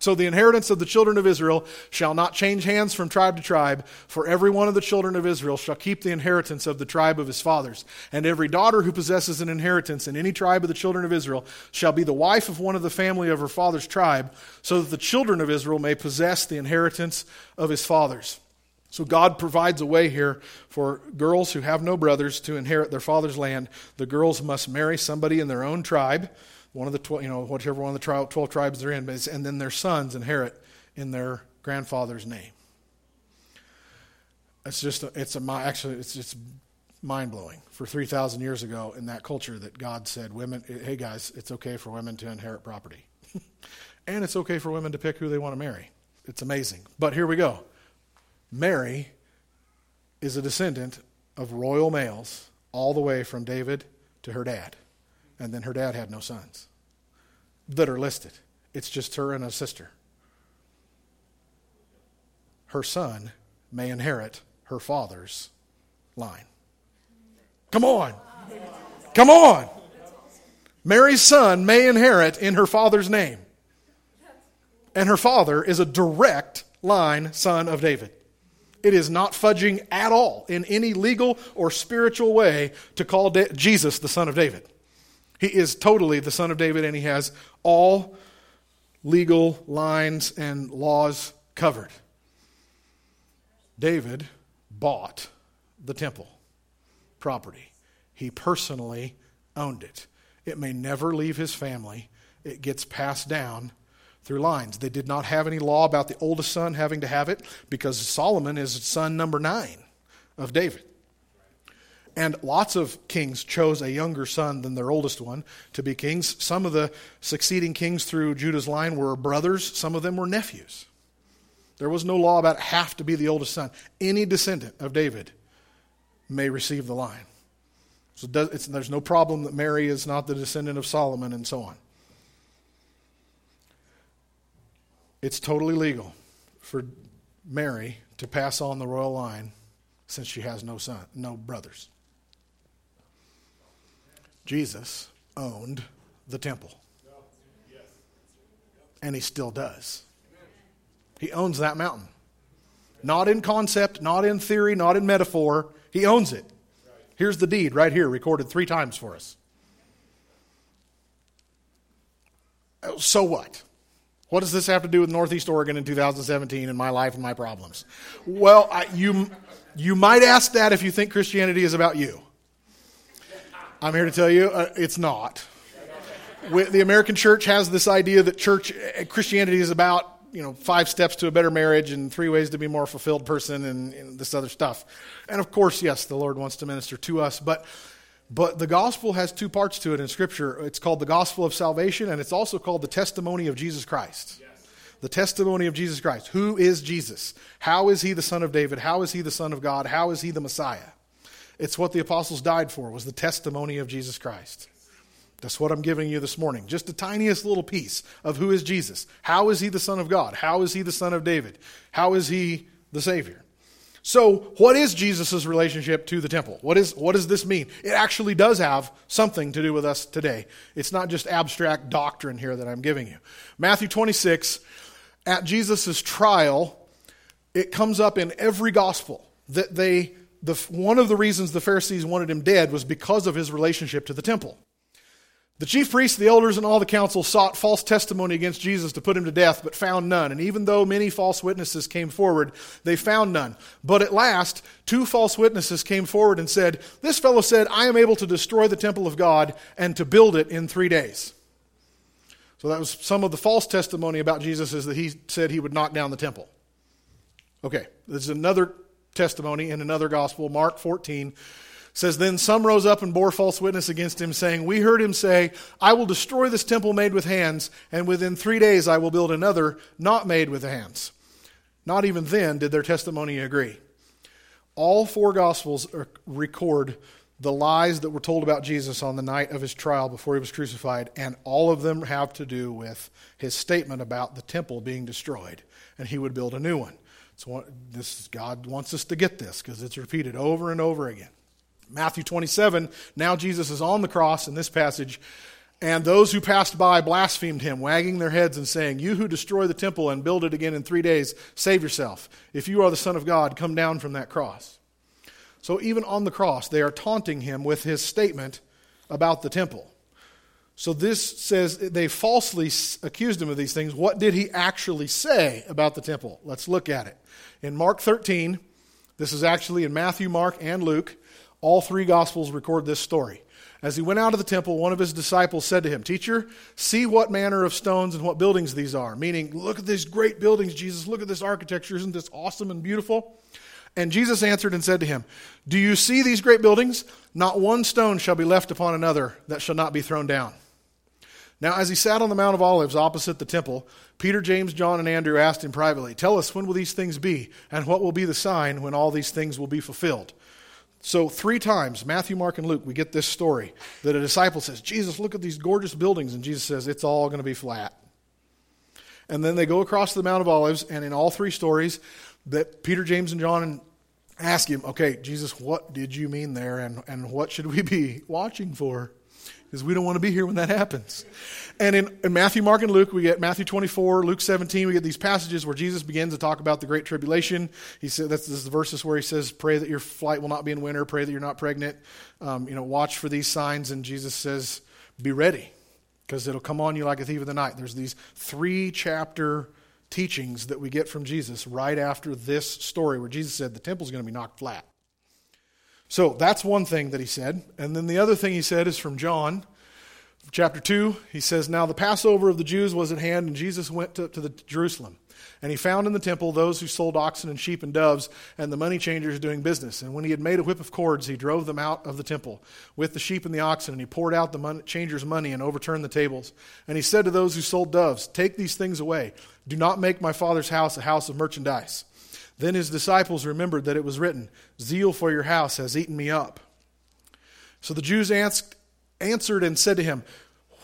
So the inheritance of the children of Israel shall not change hands from tribe to tribe, for every one of the children of Israel shall keep the inheritance of the tribe of his fathers. And every daughter who possesses an inheritance in any tribe of the children of Israel shall be the wife of one of the family of her father's tribe, so that the children of Israel may possess the inheritance of his fathers. So God provides a way here for girls who have no brothers to inherit their father's land. The girls must marry somebody in their own tribe one of the 12, you know, whichever one of the 12 tribes they're in, and then their sons inherit in their grandfather's name. It's just, a, it's a, actually, it's just mind blowing for 3,000 years ago in that culture that God said, women, hey guys, it's okay for women to inherit property. and it's okay for women to pick who they want to marry. It's amazing. But here we go. Mary is a descendant of royal males all the way from David to her dad. And then her dad had no sons that are listed. It's just her and a sister. Her son may inherit her father's line. Come on. Come on. Mary's son may inherit in her father's name. And her father is a direct line son of David. It is not fudging at all in any legal or spiritual way to call Jesus the son of David. He is totally the son of David, and he has all legal lines and laws covered. David bought the temple property, he personally owned it. It may never leave his family, it gets passed down through lines. They did not have any law about the oldest son having to have it because Solomon is son number nine of David. And lots of kings chose a younger son than their oldest one to be kings. Some of the succeeding kings through Judah's line were brothers, some of them were nephews. There was no law about have to be the oldest son. Any descendant of David may receive the line. So there's no problem that Mary is not the descendant of Solomon and so on. It's totally legal for Mary to pass on the royal line since she has no son, no brothers. Jesus owned the temple. And he still does. He owns that mountain. Not in concept, not in theory, not in metaphor. He owns it. Here's the deed right here, recorded three times for us. Oh, so what? What does this have to do with Northeast Oregon in 2017 and my life and my problems? Well, I, you, you might ask that if you think Christianity is about you. I'm here to tell you uh, it's not. the American church has this idea that church uh, Christianity is about you know five steps to a better marriage and three ways to be a more fulfilled person and, and this other stuff. And of course, yes, the Lord wants to minister to us, but but the gospel has two parts to it in Scripture. It's called the gospel of salvation, and it's also called the testimony of Jesus Christ. Yes. The testimony of Jesus Christ. Who is Jesus? How is he the Son of David? How is he the Son of God? How is he the Messiah? It's what the apostles died for, was the testimony of Jesus Christ. That's what I'm giving you this morning. Just the tiniest little piece of who is Jesus. How is he the Son of God? How is he the Son of David? How is he the Savior? So, what is Jesus' relationship to the temple? What, is, what does this mean? It actually does have something to do with us today. It's not just abstract doctrine here that I'm giving you. Matthew 26, at Jesus' trial, it comes up in every gospel that they the, one of the reasons the Pharisees wanted him dead was because of his relationship to the temple. The chief priests, the elders, and all the council sought false testimony against Jesus to put him to death, but found none. And even though many false witnesses came forward, they found none. But at last, two false witnesses came forward and said, This fellow said, I am able to destroy the temple of God and to build it in three days. So that was some of the false testimony about Jesus is that he said he would knock down the temple. Okay, this is another testimony in another gospel, Mark 14 says then some rose up and bore false witness against him saying we heard him say i will destroy this temple made with hands and within 3 days i will build another not made with hands not even then did their testimony agree all four gospels record the lies that were told about Jesus on the night of his trial before he was crucified, and all of them have to do with his statement about the temple being destroyed and he would build a new one. So this God wants us to get this because it's repeated over and over again. Matthew 27, now Jesus is on the cross in this passage, and those who passed by blasphemed him, wagging their heads and saying, You who destroy the temple and build it again in three days, save yourself. If you are the Son of God, come down from that cross. So even on the cross, they are taunting him with his statement about the temple. So this says they falsely accused him of these things. What did he actually say about the temple? Let's look at it. In Mark 13, this is actually in Matthew, Mark, and Luke. All three Gospels record this story. As he went out of the temple, one of his disciples said to him, Teacher, see what manner of stones and what buildings these are. Meaning, look at these great buildings, Jesus. Look at this architecture. Isn't this awesome and beautiful? And Jesus answered and said to him, Do you see these great buildings? Not one stone shall be left upon another that shall not be thrown down. Now, as he sat on the Mount of Olives opposite the temple, Peter, James, John, and Andrew asked him privately, Tell us, when will these things be? And what will be the sign when all these things will be fulfilled? So, three times, Matthew, Mark, and Luke, we get this story that a disciple says, Jesus, look at these gorgeous buildings. And Jesus says, It's all going to be flat. And then they go across the Mount of Olives, and in all three stories, that Peter, James, and John ask him, Okay, Jesus, what did you mean there? And, and what should we be watching for? Because we don't want to be here when that happens. And in, in, Matthew, Mark, and Luke, we get Matthew 24, Luke 17, we get these passages where Jesus begins to talk about the Great Tribulation. He said, that's, this is the verses where he says, pray that your flight will not be in winter, pray that you're not pregnant, um, you know, watch for these signs. And Jesus says, be ready because it'll come on you like a thief in the night. There's these three chapter teachings that we get from Jesus right after this story where Jesus said the temple's going to be knocked flat. So that's one thing that he said. And then the other thing he said is from John chapter 2. He says, Now the Passover of the Jews was at hand, and Jesus went to, to the, Jerusalem. And he found in the temple those who sold oxen and sheep and doves, and the money changers doing business. And when he had made a whip of cords, he drove them out of the temple with the sheep and the oxen, and he poured out the money, changers' money and overturned the tables. And he said to those who sold doves, Take these things away. Do not make my father's house a house of merchandise. Then his disciples remembered that it was written, Zeal for your house has eaten me up. So the Jews asked, answered and said to him,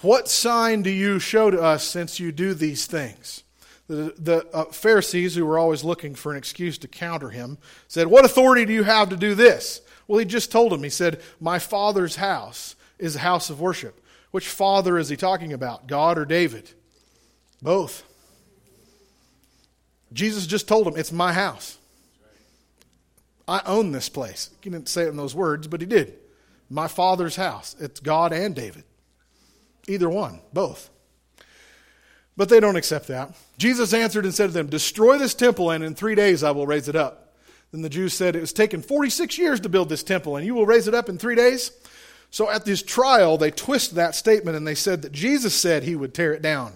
What sign do you show to us since you do these things? The, the uh, Pharisees, who were always looking for an excuse to counter him, said, What authority do you have to do this? Well, he just told them. He said, My father's house is a house of worship. Which father is he talking about, God or David? Both. Jesus just told him, It's my house. I own this place. He didn't say it in those words, but he did. My father's house. It's God and David. Either one, both. But they don't accept that. Jesus answered and said to them, Destroy this temple, and in three days I will raise it up. Then the Jews said, It was taken 46 years to build this temple, and you will raise it up in three days? So at this trial, they twist that statement and they said that Jesus said he would tear it down.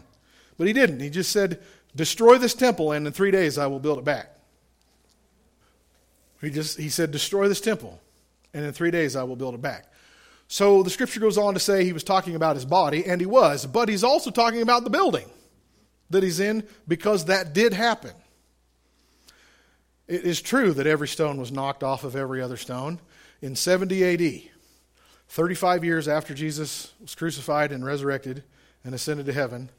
But he didn't. He just said, Destroy this temple, and in three days I will build it back. He just he said, Destroy this temple, and in three days I will build it back. So the scripture goes on to say he was talking about his body, and he was, but he's also talking about the building that he's in because that did happen. It is true that every stone was knocked off of every other stone. In 70 AD, 35 years after Jesus was crucified and resurrected and ascended to heaven,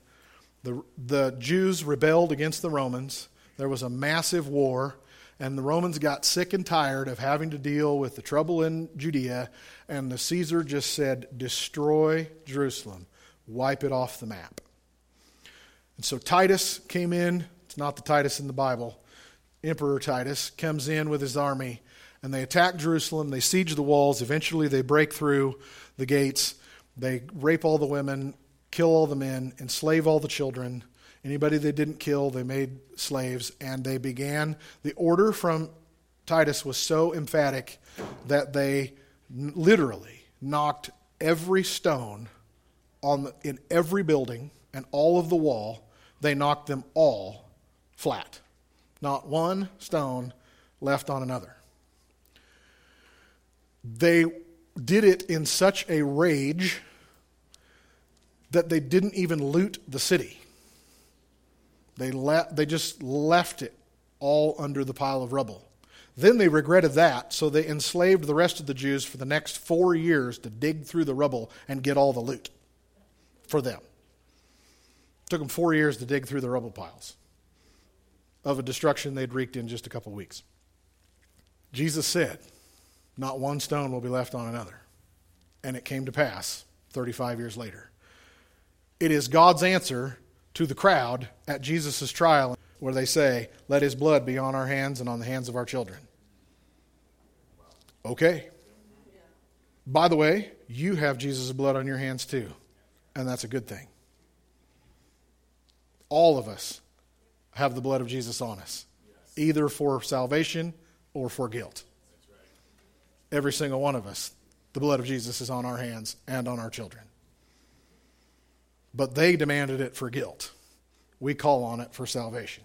the, the Jews rebelled against the Romans. There was a massive war, and the Romans got sick and tired of having to deal with the trouble in Judea, and the Caesar just said, Destroy Jerusalem, wipe it off the map. And so Titus came in. It's not the Titus in the Bible. Emperor Titus comes in with his army, and they attack Jerusalem. They siege the walls. Eventually, they break through the gates. They rape all the women kill all the men, enslave all the children. Anybody they didn't kill, they made slaves, and they began. The order from Titus was so emphatic that they literally knocked every stone on the, in every building and all of the wall. They knocked them all flat. Not one stone left on another. They did it in such a rage that they didn't even loot the city. They, le- they just left it all under the pile of rubble. Then they regretted that, so they enslaved the rest of the Jews for the next four years to dig through the rubble and get all the loot for them. It took them four years to dig through the rubble piles of a destruction they'd wreaked in just a couple weeks. Jesus said, Not one stone will be left on another. And it came to pass 35 years later. It is God's answer to the crowd at Jesus' trial where they say, Let his blood be on our hands and on the hands of our children. Okay. By the way, you have Jesus' blood on your hands too, and that's a good thing. All of us have the blood of Jesus on us, either for salvation or for guilt. Every single one of us, the blood of Jesus is on our hands and on our children. But they demanded it for guilt. We call on it for salvation.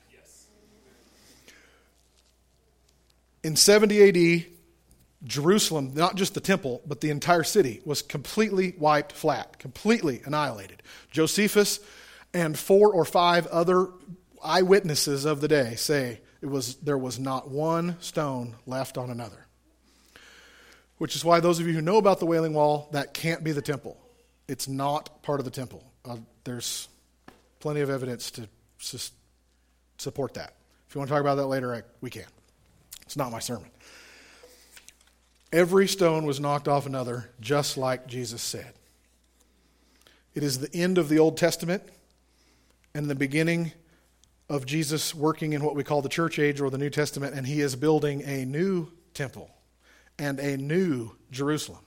In 70 AD, Jerusalem, not just the temple, but the entire city, was completely wiped flat, completely annihilated. Josephus and four or five other eyewitnesses of the day say it was, there was not one stone left on another. Which is why those of you who know about the Wailing Wall, that can't be the temple. It's not part of the temple. There's plenty of evidence to support that. If you want to talk about that later, I, we can. It's not my sermon. Every stone was knocked off another, just like Jesus said. It is the end of the Old Testament and the beginning of Jesus working in what we call the church age or the New Testament, and he is building a new temple and a new Jerusalem.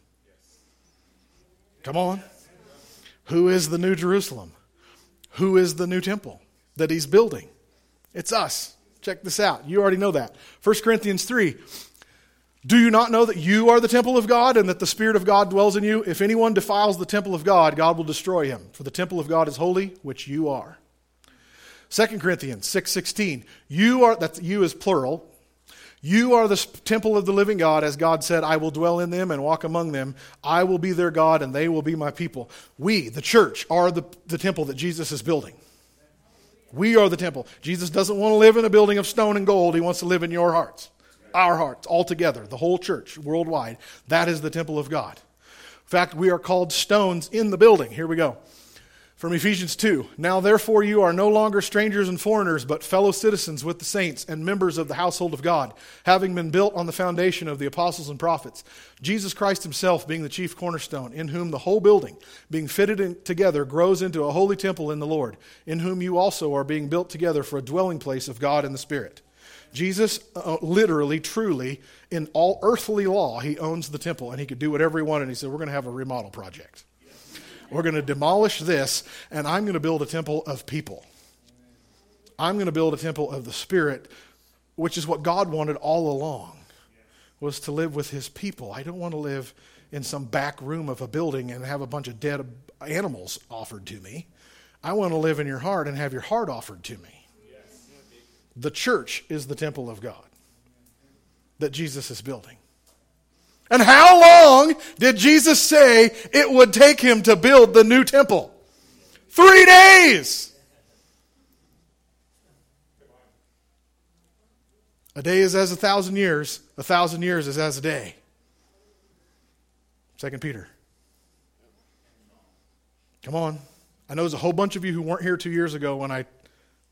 Come on. Who is the new Jerusalem? Who is the new temple that he's building? It's us. Check this out. You already know that. 1 Corinthians 3. Do you not know that you are the temple of God and that the Spirit of God dwells in you? If anyone defiles the temple of God, God will destroy him. For the temple of God is holy, which you are. 2 Corinthians 6:16. you are that you is plural. You are the temple of the living God, as God said, I will dwell in them and walk among them. I will be their God, and they will be my people. We, the church, are the, the temple that Jesus is building. We are the temple. Jesus doesn't want to live in a building of stone and gold. He wants to live in your hearts, our hearts, all together, the whole church, worldwide. That is the temple of God. In fact, we are called stones in the building. Here we go. From Ephesians 2 Now therefore you are no longer strangers and foreigners, but fellow citizens with the saints and members of the household of God, having been built on the foundation of the apostles and prophets, Jesus Christ himself being the chief cornerstone, in whom the whole building, being fitted together, grows into a holy temple in the Lord, in whom you also are being built together for a dwelling place of God in the Spirit. Jesus, uh, literally, truly, in all earthly law, he owns the temple, and he could do whatever he wanted. He said, We're going to have a remodel project. We're going to demolish this, and I'm going to build a temple of people. I'm going to build a temple of the Spirit, which is what God wanted all along, was to live with his people. I don't want to live in some back room of a building and have a bunch of dead animals offered to me. I want to live in your heart and have your heart offered to me. The church is the temple of God that Jesus is building. And how long did Jesus say it would take him to build the new temple? Three days. A day is as a thousand years, a thousand years is as a day. Second Peter. Come on. I know there's a whole bunch of you who weren't here two years ago when I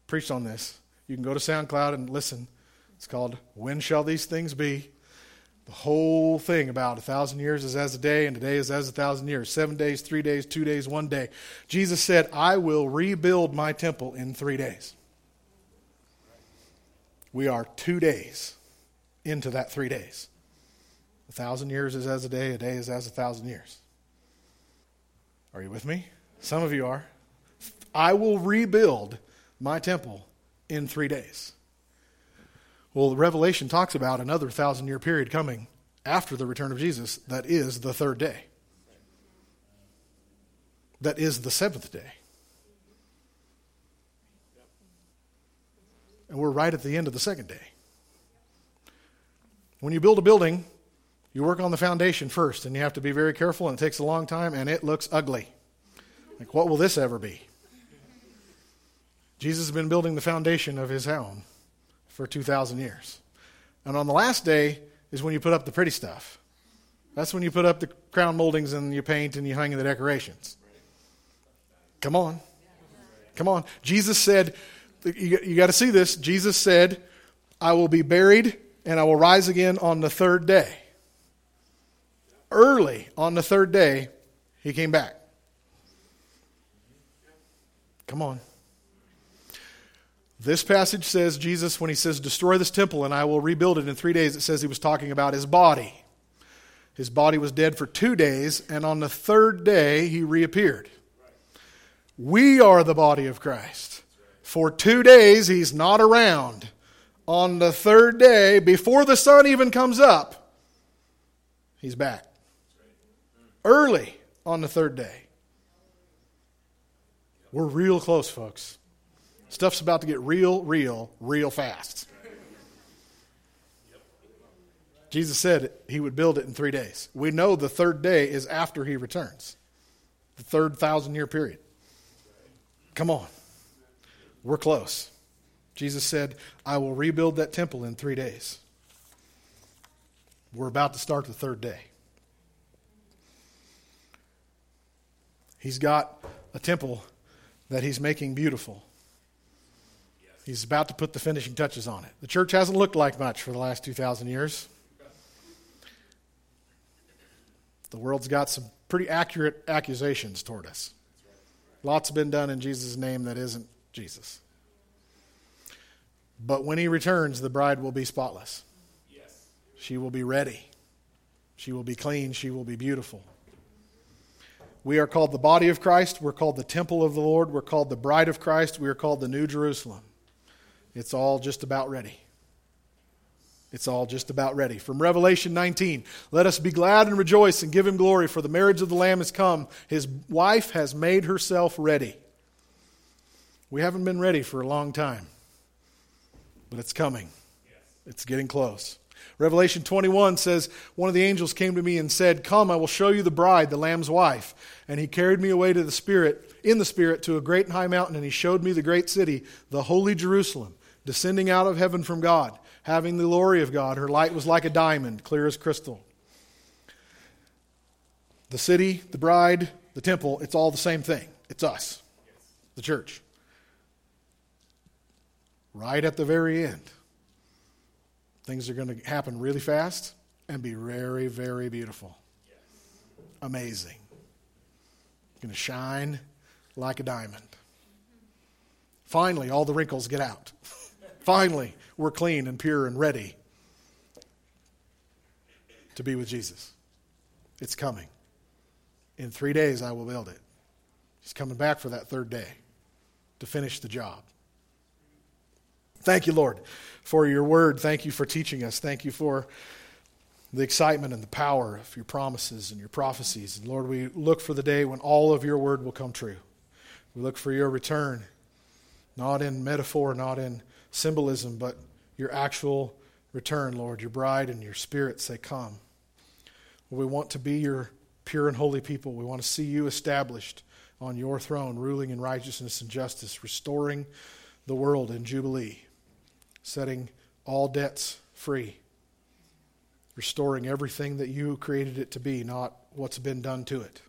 preached on this. You can go to SoundCloud and listen. It's called When Shall These Things Be? The whole thing about a thousand years is as a day, and a day is as a thousand years. Seven days, three days, two days, one day. Jesus said, I will rebuild my temple in three days. We are two days into that three days. A thousand years is as a day, a day is as a thousand years. Are you with me? Some of you are. I will rebuild my temple in three days. Well, Revelation talks about another thousand year period coming after the return of Jesus that is the third day. That is the seventh day. and we're right at the end of the second day. When you build a building, you work on the foundation first, and you have to be very careful, and it takes a long time, and it looks ugly. Like, what will this ever be? Jesus has been building the foundation of his home for 2,000 years. And on the last day is when you put up the pretty stuff. That's when you put up the crown moldings and you paint and you hang the decorations. Come on. Come on. Jesus said, you, you got to see this. Jesus said, I will be buried and I will rise again on the third day. Early on the third day, he came back. Come on. This passage says Jesus, when he says, Destroy this temple and I will rebuild it in three days, it says he was talking about his body. His body was dead for two days, and on the third day he reappeared. We are the body of Christ. For two days he's not around. On the third day, before the sun even comes up, he's back. Early on the third day. We're real close, folks. Stuff's about to get real, real, real fast. Jesus said he would build it in three days. We know the third day is after he returns, the third thousand year period. Come on. We're close. Jesus said, I will rebuild that temple in three days. We're about to start the third day. He's got a temple that he's making beautiful. He's about to put the finishing touches on it. The church hasn't looked like much for the last 2,000 years. The world's got some pretty accurate accusations toward us. Lots have been done in Jesus' name that isn't Jesus. But when he returns, the bride will be spotless. Yes. She will be ready. She will be clean. She will be beautiful. We are called the body of Christ. We're called the temple of the Lord. We're called the bride of Christ. We are called the New Jerusalem. It's all just about ready. It's all just about ready. From Revelation 19, let us be glad and rejoice and give him glory, for the marriage of the Lamb has come. His wife has made herself ready. We haven't been ready for a long time, but it's coming. It's getting close. Revelation 21 says, One of the angels came to me and said, Come, I will show you the bride, the Lamb's wife. And he carried me away to the Spirit, in the Spirit, to a great and high mountain, and he showed me the great city, the holy Jerusalem, descending out of heaven from God having the glory of God. Her light was like a diamond, clear as crystal. The city, the bride, the temple, it's all the same thing. It's us, the church. Right at the very end, things are going to happen really fast and be very, very beautiful. Amazing. Going to shine like a diamond. Finally, all the wrinkles get out. Finally, we're clean and pure and ready to be with Jesus. It's coming. In three days, I will build it. He's coming back for that third day to finish the job. Thank you, Lord, for your word. Thank you for teaching us. Thank you for the excitement and the power of your promises and your prophecies. And Lord, we look for the day when all of your word will come true. We look for your return, not in metaphor, not in symbolism, but your actual return, Lord. Your bride and your spirit say, Come. We want to be your pure and holy people. We want to see you established on your throne, ruling in righteousness and justice, restoring the world in Jubilee, setting all debts free, restoring everything that you created it to be, not what's been done to it.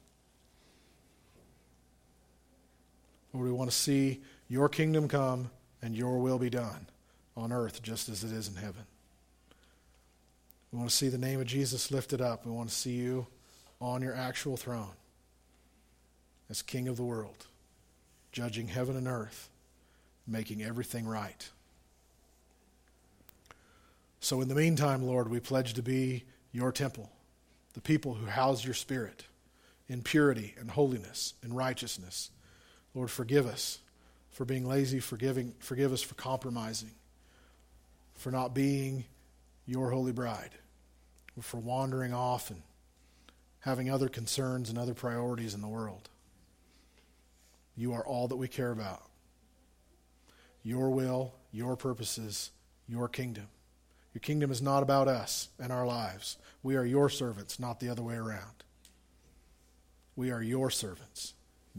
Lord, we want to see your kingdom come and your will be done on earth just as it is in heaven. We want to see the name of Jesus lifted up. We want to see you on your actual throne as King of the world, judging heaven and earth, making everything right. So, in the meantime, Lord, we pledge to be your temple, the people who house your spirit in purity and holiness and righteousness. Lord, forgive us for being lazy, forgiving, forgive us for compromising, for not being your holy bride, for wandering off and having other concerns and other priorities in the world. You are all that we care about. Your will your purposes, your kingdom. Your kingdom is not about us and our lives. We are your servants, not the other way around. We are your servants.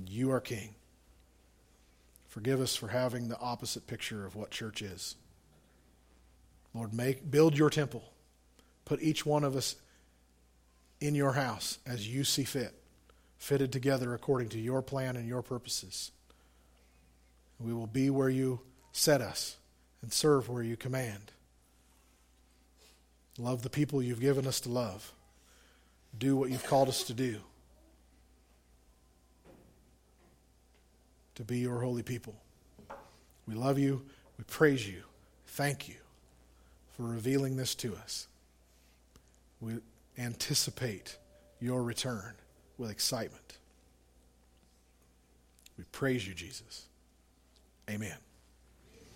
You are king. Forgive us for having the opposite picture of what church is. Lord, make build your temple. Put each one of us in your house as you see fit, fitted together according to your plan and your purposes. We will be where you set us and serve where you command. Love the people you've given us to love. Do what you've called us to do. To be your holy people. We love you. We praise you. Thank you for revealing this to us. We anticipate your return with excitement. We praise you, Jesus. Amen.